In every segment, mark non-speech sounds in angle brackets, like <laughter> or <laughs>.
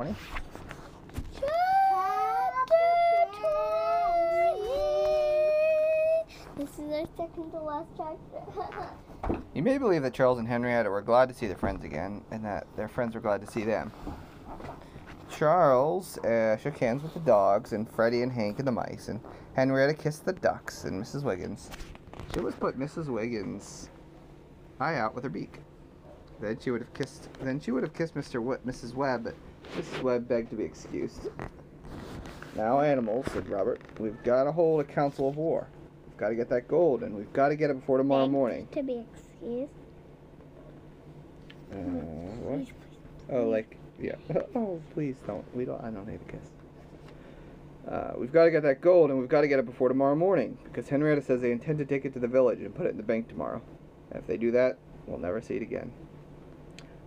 20? This is our second to last chapter. <laughs> You may believe that Charles and Henrietta were glad to see their friends again, and that their friends were glad to see them. Charles uh, shook hands with the dogs, and Freddy and Hank and the mice, and Henrietta kissed the ducks and Mrs. Wiggins. She always put Mrs. Wiggins' eye out with her beak. Then she would have kissed. Then she would have kissed Mr. W- Mrs. Webb, but why I beg to be excused. Now, animals," said Robert, "we've got to hold a council of war. We've got to get that gold, and we've got to get it before tomorrow morning." To be excused. Uh, what? Please, please. Oh, like yeah. <laughs> Oh, please don't. We don't. I don't need a kiss. Uh, we've got to get that gold, and we've got to get it before tomorrow morning, because Henrietta says they intend to take it to the village and put it in the bank tomorrow. And if they do that, we'll never see it again.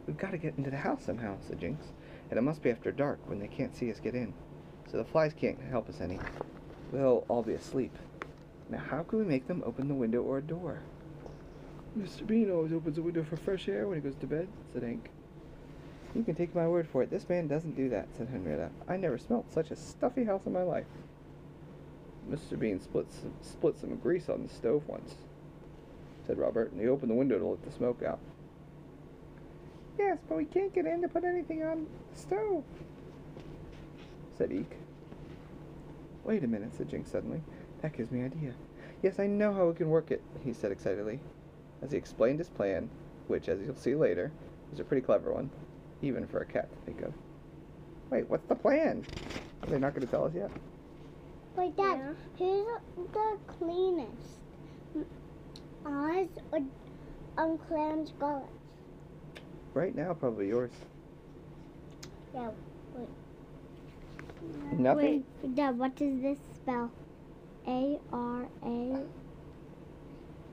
We've got to get into the house somehow, said Jinx, and it must be after dark when they can't see us get in, so the flies can't help us any. They'll all be asleep. Now, how can we make them open the window or a door? Mr. Bean always opens a window for fresh air when he goes to bed, said Hank. You can take my word for it. This man doesn't do that, said Henrietta. I never smelt such a stuffy house in my life. Mr. Bean split some, split some grease on the stove once, said Robert, and he opened the window to let the smoke out. Yes, but we can't get in to put anything on the stove, said Eek. Wait a minute, said Jinx suddenly. That gives me an idea. Yes, I know how we can work it, he said excitedly, as he explained his plan, which, as you'll see later, was a pretty clever one, even for a cat to think of. Wait, what's the plan? Are they not going to tell us yet? Wait, Dad, who's the cleanest? M- Ours or Uncle and Scarlett's? Right now, probably yours. Yeah, wait. Nothing? Wait, Dad, what does this spell? A R A.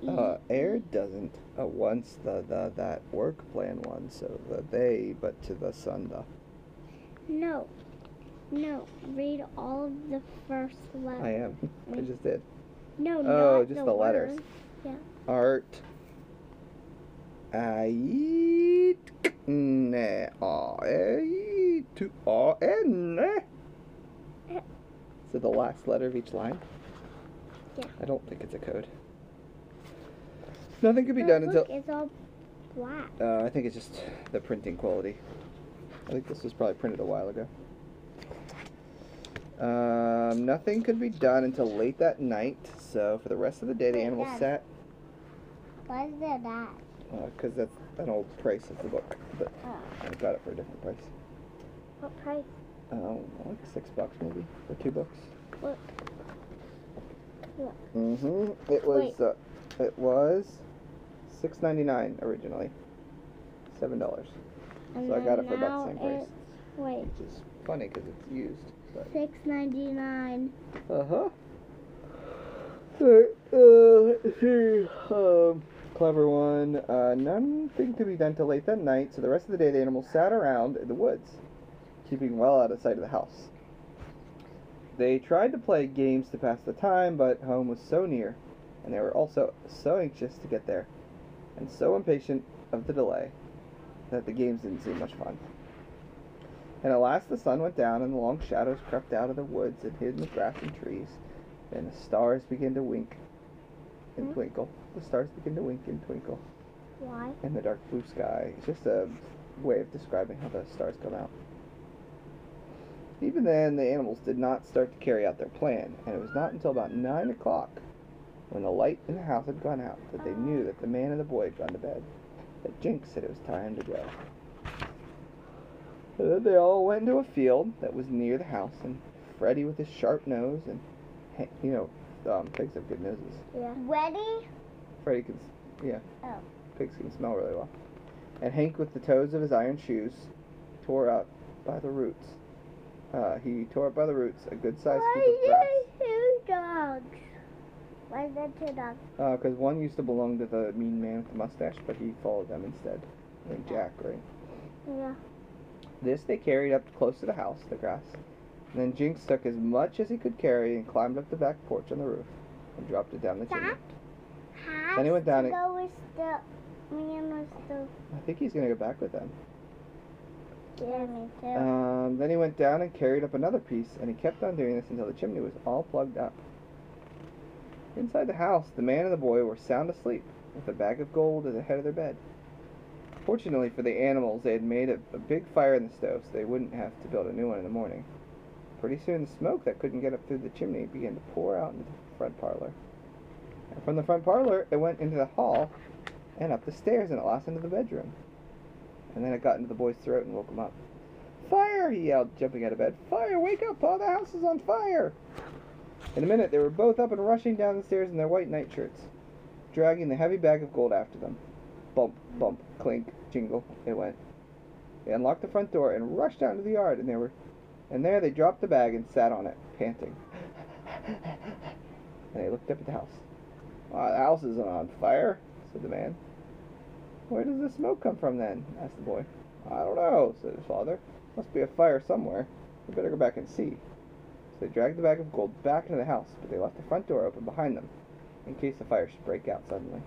E? Uh, air doesn't. Uh, once the, the that work plan one, so the they, but to the sun the. No. No. Read all of the first letters. I am. <laughs> I just did. No, Oh, just the, the letters. word. Yeah. Art. I eat. Ne. I eat. To. A. N. So the last letter of each line? Yeah. I don't think it's a code. Nothing could be done look, until. it's all black. Uh, I think it's just the printing quality. I think this was probably printed a while ago. Um, nothing could be done until late that night. So for the rest of the day, the animals sat Why is there that? Because that's an old price of the book, but Oh. I got it for a different price. What price? Oh, like six bucks maybe or two books. Look. Mm-hmm. It was. Wait. Uh, it was six ninety nine originally. Seven dollars, So I got it for about the same price. Wait, which is funny because it's used. Six ninety nine. uh huh. Uh, see. Um, clever one. Uh, nothing to be done till late that night. So the rest of the day, the animals sat around in the woods, keeping well out of sight of the house. They tried to play games to pass the time, but home was so near, and they were also so anxious to get there, and so impatient of the delay, that the games didn't seem much fun. And at last the sun went down, and the long shadows crept out of the woods and hid in the grass and trees. and the stars began to wink and Hmm? twinkle. The stars begin to wink and twinkle Why? in the dark blue sky. It's just a way of describing how the stars come out. Even then, the animals did not start to carry out their plan, and it was not until about nine o'clock, when the light in the house had gone out, that they knew that the man and the boy had gone to bed. That Jinx said it was time to go. So then they all went into a field that was near the house, and Freddy with his sharp nose, and you know, um, pigs have good noses. Yeah. Ready? Freddy can, yeah. Oh. Pigs can smell really well. And Hank, with the toes of his iron shoes, tore up by the roots. Uh, he tore up by the roots a good-sized Why heap of grass. two dogs? Why is there two dogs? Because one used to belong to the mean man with the mustache, but he followed them instead. I think Jack, right? Yeah. This they carried up close to the house, the grass. And then Jinx took as much as he could carry and climbed up the back porch on the roof and dropped it down the chimney. That has Then he went down to and- go with the man with the I think he's gonna go back with them. Yeah, me too. Um, then he went down and carried up another piece, and he kept on doing this until the chimney was all plugged up. Inside the house, the man and the boy were sound asleep, with a bag of gold at the head of their bed. Fortunately for the animals, they had made a, a big fire in the stove, so they wouldn't have to build a new one in the morning. Pretty soon, the smoke that couldn't get up through the chimney began to pour out into the front parlor. And from the front parlor, it went into the hall, and up the stairs, and at last into the bedroom. And then it got into the boy's throat and woke him up. Fire! he yelled, jumping out of bed. Fire! Wake up, Pa! The house is on fire! In a minute, they were both up and rushing down the stairs in their white nightshirts, dragging the heavy bag of gold after them. Bump, bump, clink, jingle, it went. They unlocked the front door and rushed out into the yard, and they were, and there they dropped the bag and sat on it, panting. <laughs> and they looked up at the house. "Why, the house isn't on fire," said the man. Where does the smoke come from then? asked the boy. I don't know, said his father. Must be a fire somewhere. We better go back and see. So they dragged the bag of gold back into the house, but they left the front door open behind them, in case the fire should break out suddenly.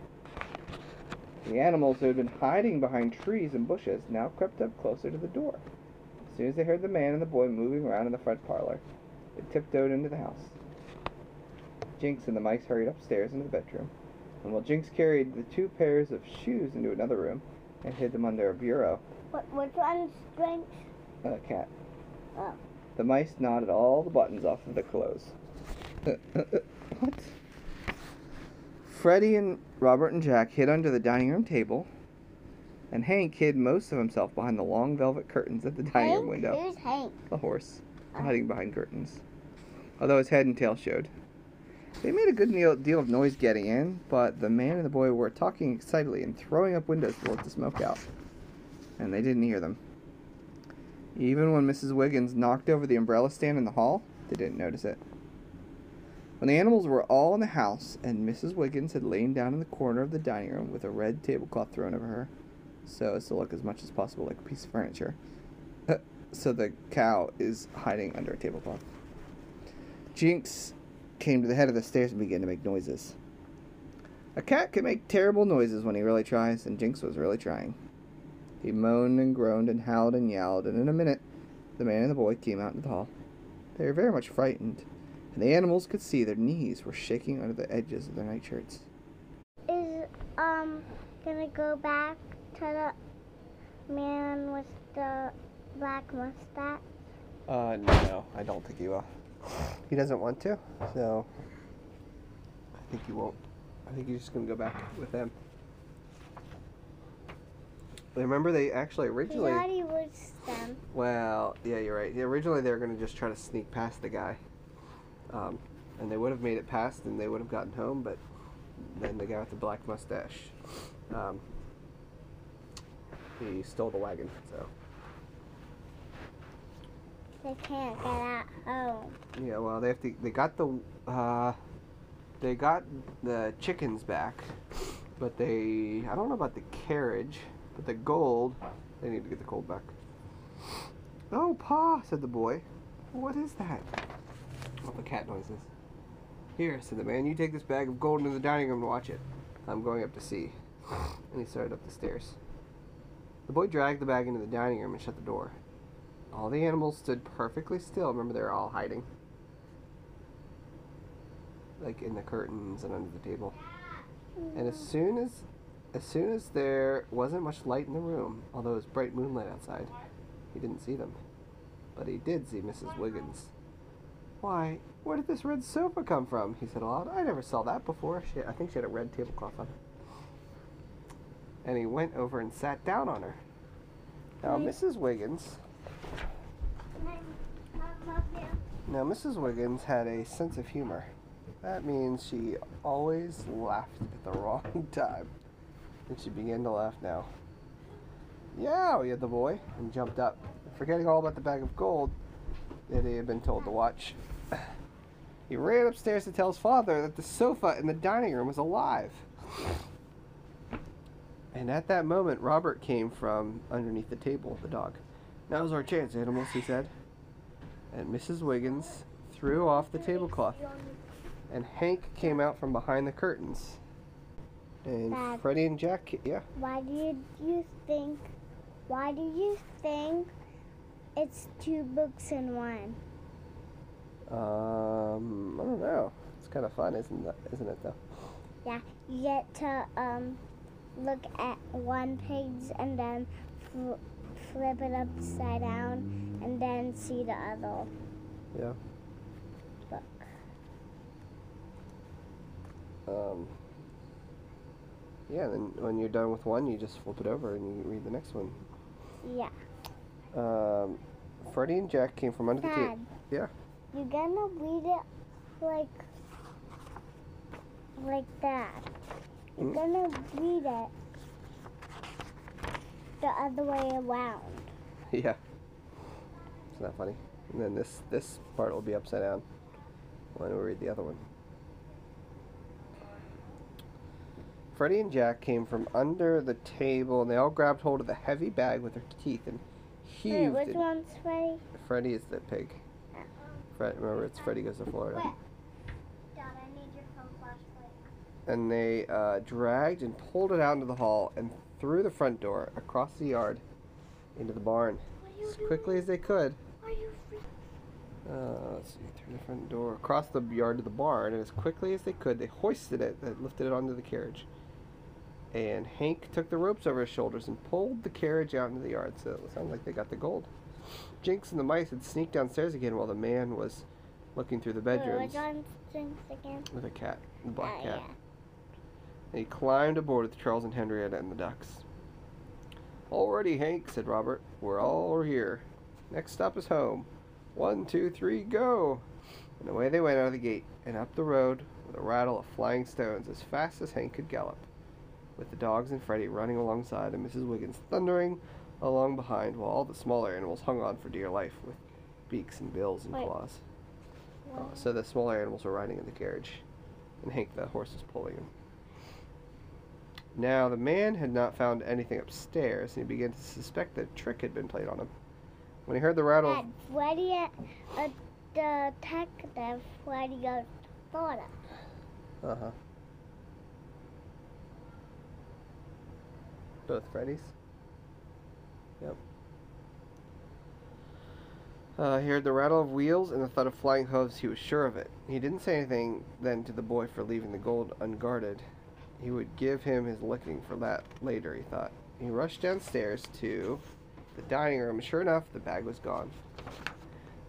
The animals who had been hiding behind trees and bushes now crept up closer to the door. As soon as they heard the man and the boy moving around in the front parlor, they tiptoed into the house. Jinx and the mice hurried upstairs into the bedroom, and while Jinx carried the two pairs of shoes into another room and hid them under a bureau, What, which one's strength? Uh, a cat. Oh. The mice knotted all the buttons off of the clothes. <laughs> what? Freddy and Robert and Jack hid under the dining room table, and Hank hid most of himself behind the long velvet curtains at the dining room window. Who's Hank? The horse, oh. hiding behind curtains, although his head and tail showed. They made a good deal, of noise getting in, but the man and the boy were talking excitedly and throwing up windows to let the smoke out, and they didn't hear them. Even when Mrs. Wiggins knocked over the umbrella stand in the hall, they didn't notice it. When the animals were all in the house, and Mrs. Wiggins had lain down in the corner of the dining room with a red tablecloth thrown over her, so as to look as much as possible like a piece of furniture, <laughs> so the cow is hiding under a tablecloth. Jinx came to the head of the stairs and began to make noises. A cat can make terrible noises when he really tries, and Jinx was really trying. He moaned and groaned and howled and yowled, and in a minute, the man and the boy came out into the hall. They were very much frightened, and the animals could see their knees were shaking under the edges of their nightshirts. Is um gonna go back to the man with the black mustache? Uh, no, I don't think he will. He doesn't want to, so I think he won't. I think he's just gonna go back with them. Remember, they actually He originally. already was them. Well, yeah, you're right. Originally, they were gonna just try to sneak past the guy, um, and they would have made it past, and they would have gotten home. But then the guy with the black mustache, um, he stole the wagon. So They can't get out home. Yeah, well, they have to. They got the. Uh, they got the chickens back, but they. I don't know about the carriage, but the gold. They need to get the gold back. Oh, Pa, said the boy. What is that? Oh, the cat noises. Here, said the man. You take this bag of gold into the dining room and watch it. I'm going up to see. And he started up the stairs. The boy dragged the bag into the dining room and shut the door. All the animals stood perfectly still. Remember, they were all hiding. Like in the curtains and under the table. And as soon as as soon as there wasn't much light in the room, although it was bright moonlight outside, he didn't see them. But he did see Mrs. Wiggins. Why, where did this red sofa come from? He said aloud. I never saw that before. She, I think she had a red tablecloth on. And he went over and sat down on her. Now, Mrs. Wiggins Now, Mrs. Wiggins had a sense of humor. That means she always laughed at the <laughs> wrong time. And she began to laugh now. Yeah, yelled the boy, and jumped up, forgetting all about the bag of gold that he had been told to watch. <sighs> He ran upstairs to tell his father that the sofa in the dining room was alive. And at that moment, Robert came from underneath the table, with the dog. Now's our chance, animals, he said and Mrs. Wiggins threw off the tablecloth, and Hank came out from behind the curtains. And Dad. Freddy and Jack, yeah, Why do you, you think? Why do you think it's two books in one. Um, I don't know. It's kind of fun, isn't that? Isn't it though? Yeah, you get to um, look at one page and then flip it upside down and then see the other Yeah. book. Um. Yeah. Then when you're done with one, you just flip it over and you read the next one. Yeah. Um, Freddy and Jack came from under the table. Yeah. You're gonna read it like like that. You're Mm. gonna read it the other way around. <laughs> yeah. Isn't that funny? And then this this part will be upside down when we read the other one. Freddy and Jack came from under the table and they all grabbed hold of the heavy bag with their teeth and Wait, heaved which it. one's Freddy? Freddie is the pig. Fred, remember, it's Freddy goes to Florida. Dad, I need your phone flashlight. And they uh, dragged and pulled it out into the hall and through the front door, across the yard, into the barn as quickly as they could. Are you free? Uh, let's see, through the front door, across the yard to the barn, and as quickly as they could, they hoisted it, they lifted it onto the carriage. And Hank took the ropes over his shoulders and pulled the carriage out into the yard, so it sounded like they got the gold. Jinx and the mice had sneaked downstairs again while the man was looking through the bedrooms one's Jinx again? with a cat, the black Oh, cat. yeah. He climbed aboard with Charles and Henrietta and the ducks. Already, Hank, said Robert. We're all here. Next stop is home. One, two, three, go! And away they went out of the gate and up the road with a rattle of flying stones as fast as Hank could gallop, with the dogs and Freddy running alongside and Mrs. Wiggins thundering along behind while all the smaller animals hung on for dear life with beaks and bills and Wait. claws. Uh, so the smaller animals were riding in the carriage, and Hank the horse was pulling him. Now the man had not found anything upstairs, and he began to suspect that a trick had been played on him. When he heard the rattle, Dad, Freddy, uh, the detective, Freddy goes to Florida. uh huh. Both Freddy's. Yep. Uh, he heard the rattle of wheels and the thud of flying hooves. He was sure of it. He didn't say anything then to the boy for leaving the gold unguarded. He would give him his licking for that later, he thought. He rushed downstairs to the dining room. Sure enough, the bag was gone.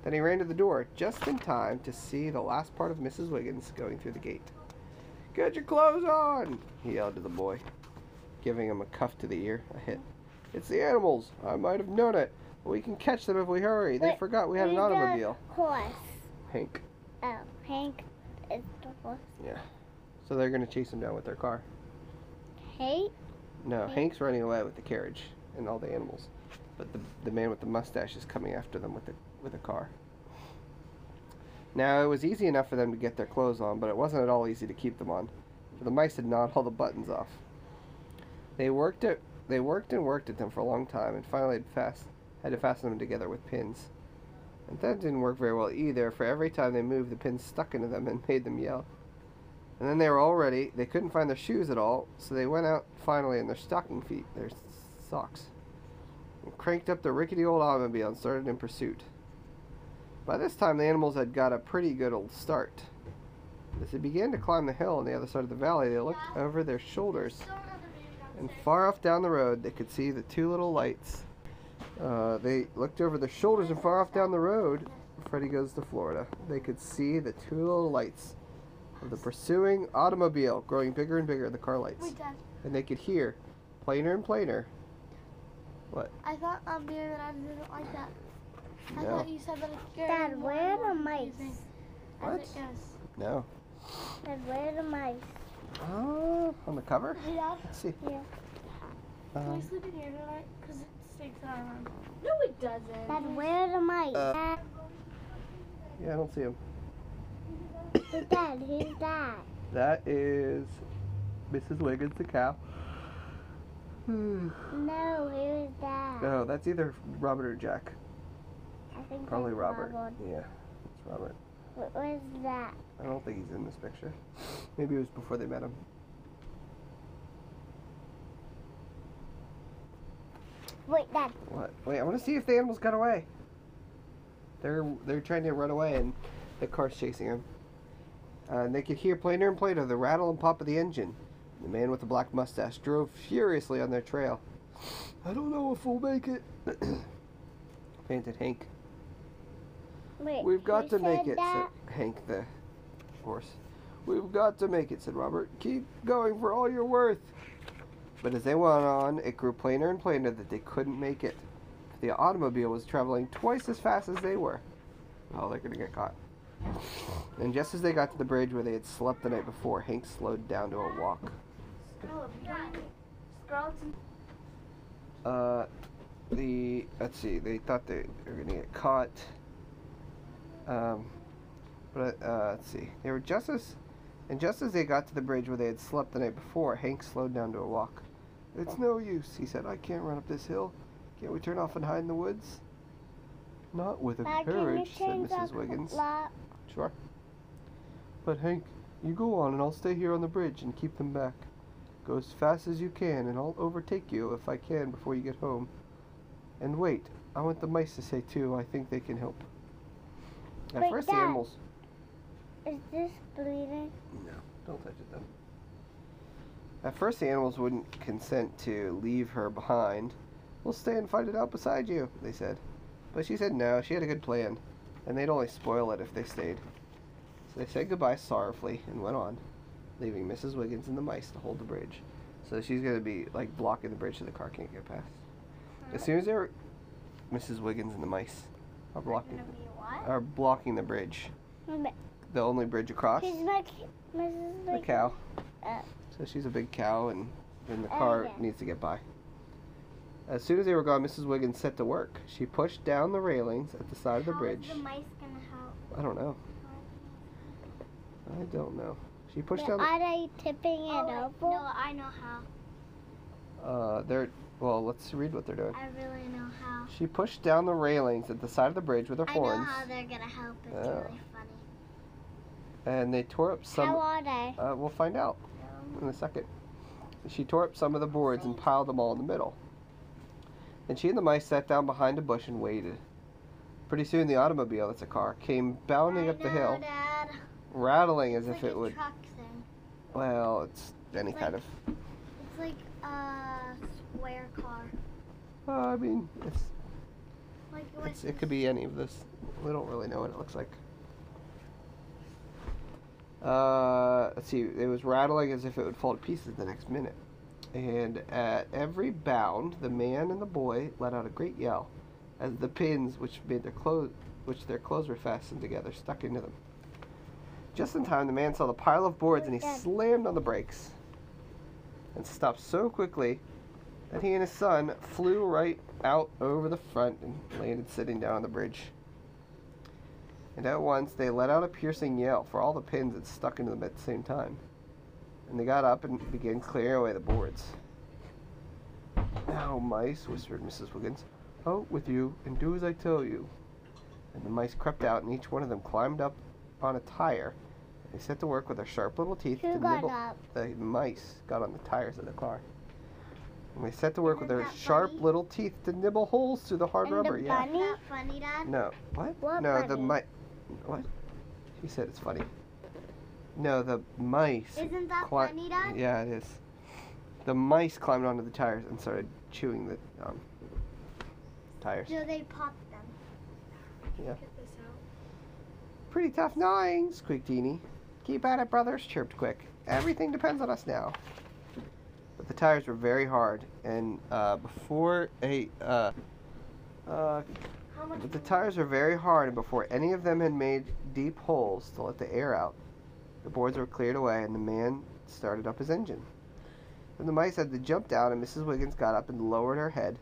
Then he ran to the door just in time to see the last part of Mrs. Wiggins going through the gate. Get your clothes on! he yelled to the boy, giving him a cuff to the ear, a hit. It's the animals. I might have known it. But we can catch them if we hurry. They Wait, forgot we had an automobile. Horse. Hank. Oh, Hank is the horse. So they're going to chase him down with their car. Hank? No, Hank? Hank's running away with the carriage and all the animals. But the, the man with the mustache is coming after them with the, with a car. Now, it was easy enough for them to get their clothes on, but it wasn't at all easy to keep them on, for the mice had gnawed all the buttons off. They worked it. They worked and worked at them for a long time, and finally had, fast, had to fasten them together with pins. And that didn't work very well either, for every time they moved, the pins stuck into them and <laughs> made them yell. And then they were all ready. They couldn't find their shoes at all, so they went out finally in their stocking feet, their socks, and cranked up the rickety old automobile and started in pursuit. By this time, the animals had got a pretty good old start. As they began to climb the hill on the other side of the valley, they looked over their shoulders, and far off down the road, they could see the two little lights. Uh, they looked over their shoulders, and far off down the road, Freddy goes to Florida. They could see the two little lights of the pursuing automobile growing bigger and bigger, the car lights. Wait, Dad. And they could hear, plainer and plainer. What? I thought um the other dad didn't like that. I thought you said that it's scared. Dad, him where more are the mice? What? no. Dad, where are the mice? Oh, on the cover? Yeah. Dad. Let's see. Yeah. Can we Um, sleep in here tonight? Because it stinks in our room. No, it doesn't. Dad, where are the mice? Uh, yeah, I don't see them. Who's Dad? Who's that? That is Mrs. Wiggins, the cow. Hmm. No, who's that? No, that's either Robert or Jack. I think Probably Robert. Robert. Yeah, it's Robert. What was that? I don't think he's in this picture. Maybe it was before they met him. Wait, Dad. What? Wait, I want to see if the animals got away. They're they're trying to run away, and the car's chasing them. Uh, and they could hear plainer and plainer the rattle and pop of the engine. The man with the black mustache drove furiously on their trail. I don't know if we'll make it, <coughs> panted Hank. Wait, We've got to make it, that? said Hank the horse. We've got to make it, said Robert. Keep going for all you're worth. But as they went on, it grew plainer and plainer that they couldn't make it. The automobile was traveling twice as fast as they were. Oh, they're gonna get caught. And just as they got to the bridge where they had slept the night before, Hank slowed down to a walk. Uh, the let's see, they thought they were gonna get caught. Um, but uh, let's see, they were just as, and just as they got to the bridge where they had slept the night before, Hank slowed down to a walk. It's no use, he said. I can't run up this hill. Can't we turn off and hide in the woods? Not with a carriage, said Mrs. Wiggins. clock? Sure. But Hank, you go on and I'll stay here on the bridge and keep them back. Go as fast as you can and I'll overtake you if I can before you get home. And wait, I want the mice to say too. I think they can help. At Wait, first, the animals. Is this bleeding? No, don't touch it then. At first, the animals wouldn't consent to leave her behind. We'll stay and fight it out beside you, they said. But she said no, she had a good plan, and they'd only spoil it if they stayed. So they said goodbye sorrowfully and went on, leaving Mrs. Wiggins and the mice to hold the bridge. So she's going to be like blocking the bridge so the car can't get past. As soon as they're Mrs. Wiggins and the mice are blocking are blocking the bridge, the only bridge across. She's c- Mrs. The cow. Uh. So she's a big cow, and, and the car yeah. needs to get by. As soon as they were gone, Mrs. Wiggins set to work. She pushed down the railings at the side of the bridge. the mice gonna help? I don't know. I don't know. She pushed But down. Are they tipping it Oh, over? no, I know how. The, uh, they're well. Let's read what they're doing. I really know how. She pushed down the railings at the side of the bridge with her horns. I know how they're gonna help. It's Oh. really funny. and they tore up some. How are they? Uh, we'll find out in a second. She tore up some of the boards and piled them all in the middle. And she and the mice sat down behind a bush and waited. Pretty soon, the automobile, that's a car, came bounding I up the hill, Dad. rattling as It's if like it a would. truck thing. Well, it's any Like- kind of. It's like a square car. Uh, I mean, it's, Like it it's it could be any of this. We don't really know what it looks like. Uh, let's see. It was rattling as if it would fall to pieces the next minute. And at every bound, the man and the boy let out a great yell, as the pins which made their clothes, which their clothes were fastened together, stuck into them. Just in time, the man saw the pile of boards, and he slammed on the brakes, and stopped so quickly that he and his son flew right out over the front and landed sitting down on the bridge. And at once they let out a piercing yell, for all the pins had stuck into them at the same time. And they got up and began clearing away the boards. Now, mice, whispered Mrs. Wiggins, out with you and do as I tell you. And the mice crept out, and each one of them climbed up on a tire. They set to work with their sharp little teeth Who to nibble. up? The mice got on the tires of the car. And they set to work with Isn't their sharp funny? little teeth to nibble holes through the hard And rubber. the yeah. Bunny? that funny, Dad? No. What? What no, the mice. What? She said it's funny. No, the mice. Isn't that cli- funny, Dad? Yeah, it is. The mice climbed onto the tires and started chewing the um, tires. So they popped them. Yeah. Get this out. Pretty tough gnawing, squeaked Eeny. Keep at it, brothers, chirped Quik. Everything depends on us now. But the tires were very hard, and uh, before a uh, uh, But the tires were very hard, and before any of them had made deep holes to let the air out, the boards were cleared away, and the man started up his engine. Then the mice had to jump down, and Mrs. Wiggins got up and lowered her head,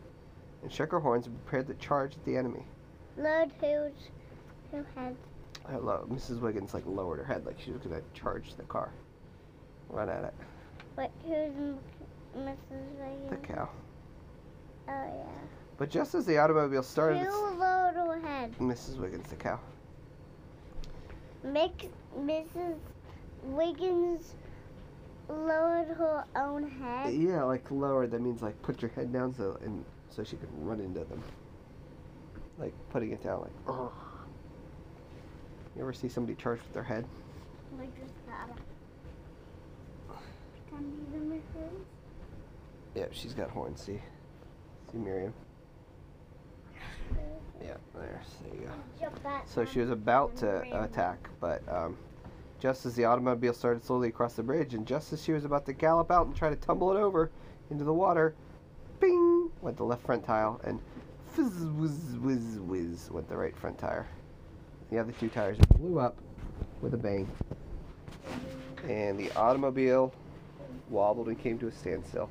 and shook her horns and prepared to charge at the enemy. Lord, who's who had Uh, lo- Mrs. Wiggins like lowered her head, like she was gonna charge the car, run at it. what? Who's Mrs. Wiggins? The cow. Oh yeah. But just as the automobile started, Who lowered her head? Mrs. Wiggins, the cow. Make Mrs. Wiggins lowered her own head. Yeah, like lowered. That means like put your head down so and so she could run into them. Like putting it down, like. "Ugh." You ever see somebody charged with their head? Like this that. Can my friends? Yeah, she's got horns. See, see Miriam. Yeah, there. There you go. So she was about to attack, but um, just as the automobile started slowly across the bridge, and just as she was about to gallop out and try to tumble it over into the water, bing went the left front tire, and fizz whiz whiz whiz went the right front tire. The other two tires blew up with a bang, and the automobile wobbled and came to a standstill.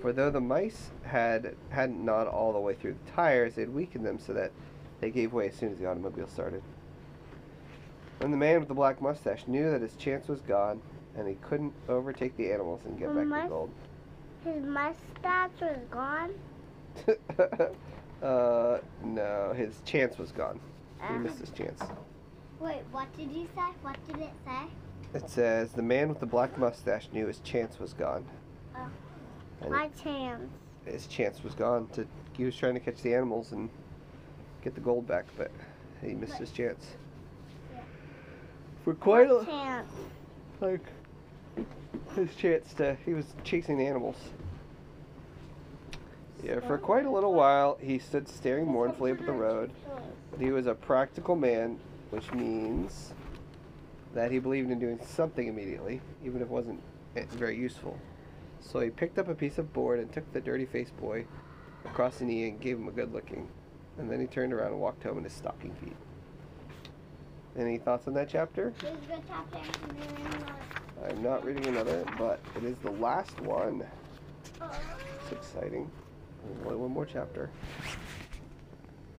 For though the mice had hadn't gnawed all the way through the tires, had weakened them so that they gave way as soon as the automobile started. When the man with the black mustache knew that his chance was gone and he couldn't overtake the animals and get back the gold. His mustache was gone. <laughs> uh, no, his chance was gone. He Uh, missed his chance. wait, what did you say? What did it say? It says the man with the black mustache knew his chance was gone. Oh. And My chance. his chance was gone. To he was trying to catch the animals and get the gold back, but he missed his chance. For quite a chance. like his chance to he was chasing the animals. Yeah, for quite a little while he stood staring mournfully up at the road. But he was a practical man, which means that he believed in doing something immediately, even if it wasn't very useful. So he picked up a piece of board and took the dirty faced boy across the knee and gave him a good looking. And then he turned around and walked home in his stocking feet. Any thoughts on that chapter? This is the chapter. and then another. I'm not reading another, but it is the last one. It's exciting. There's only one more chapter.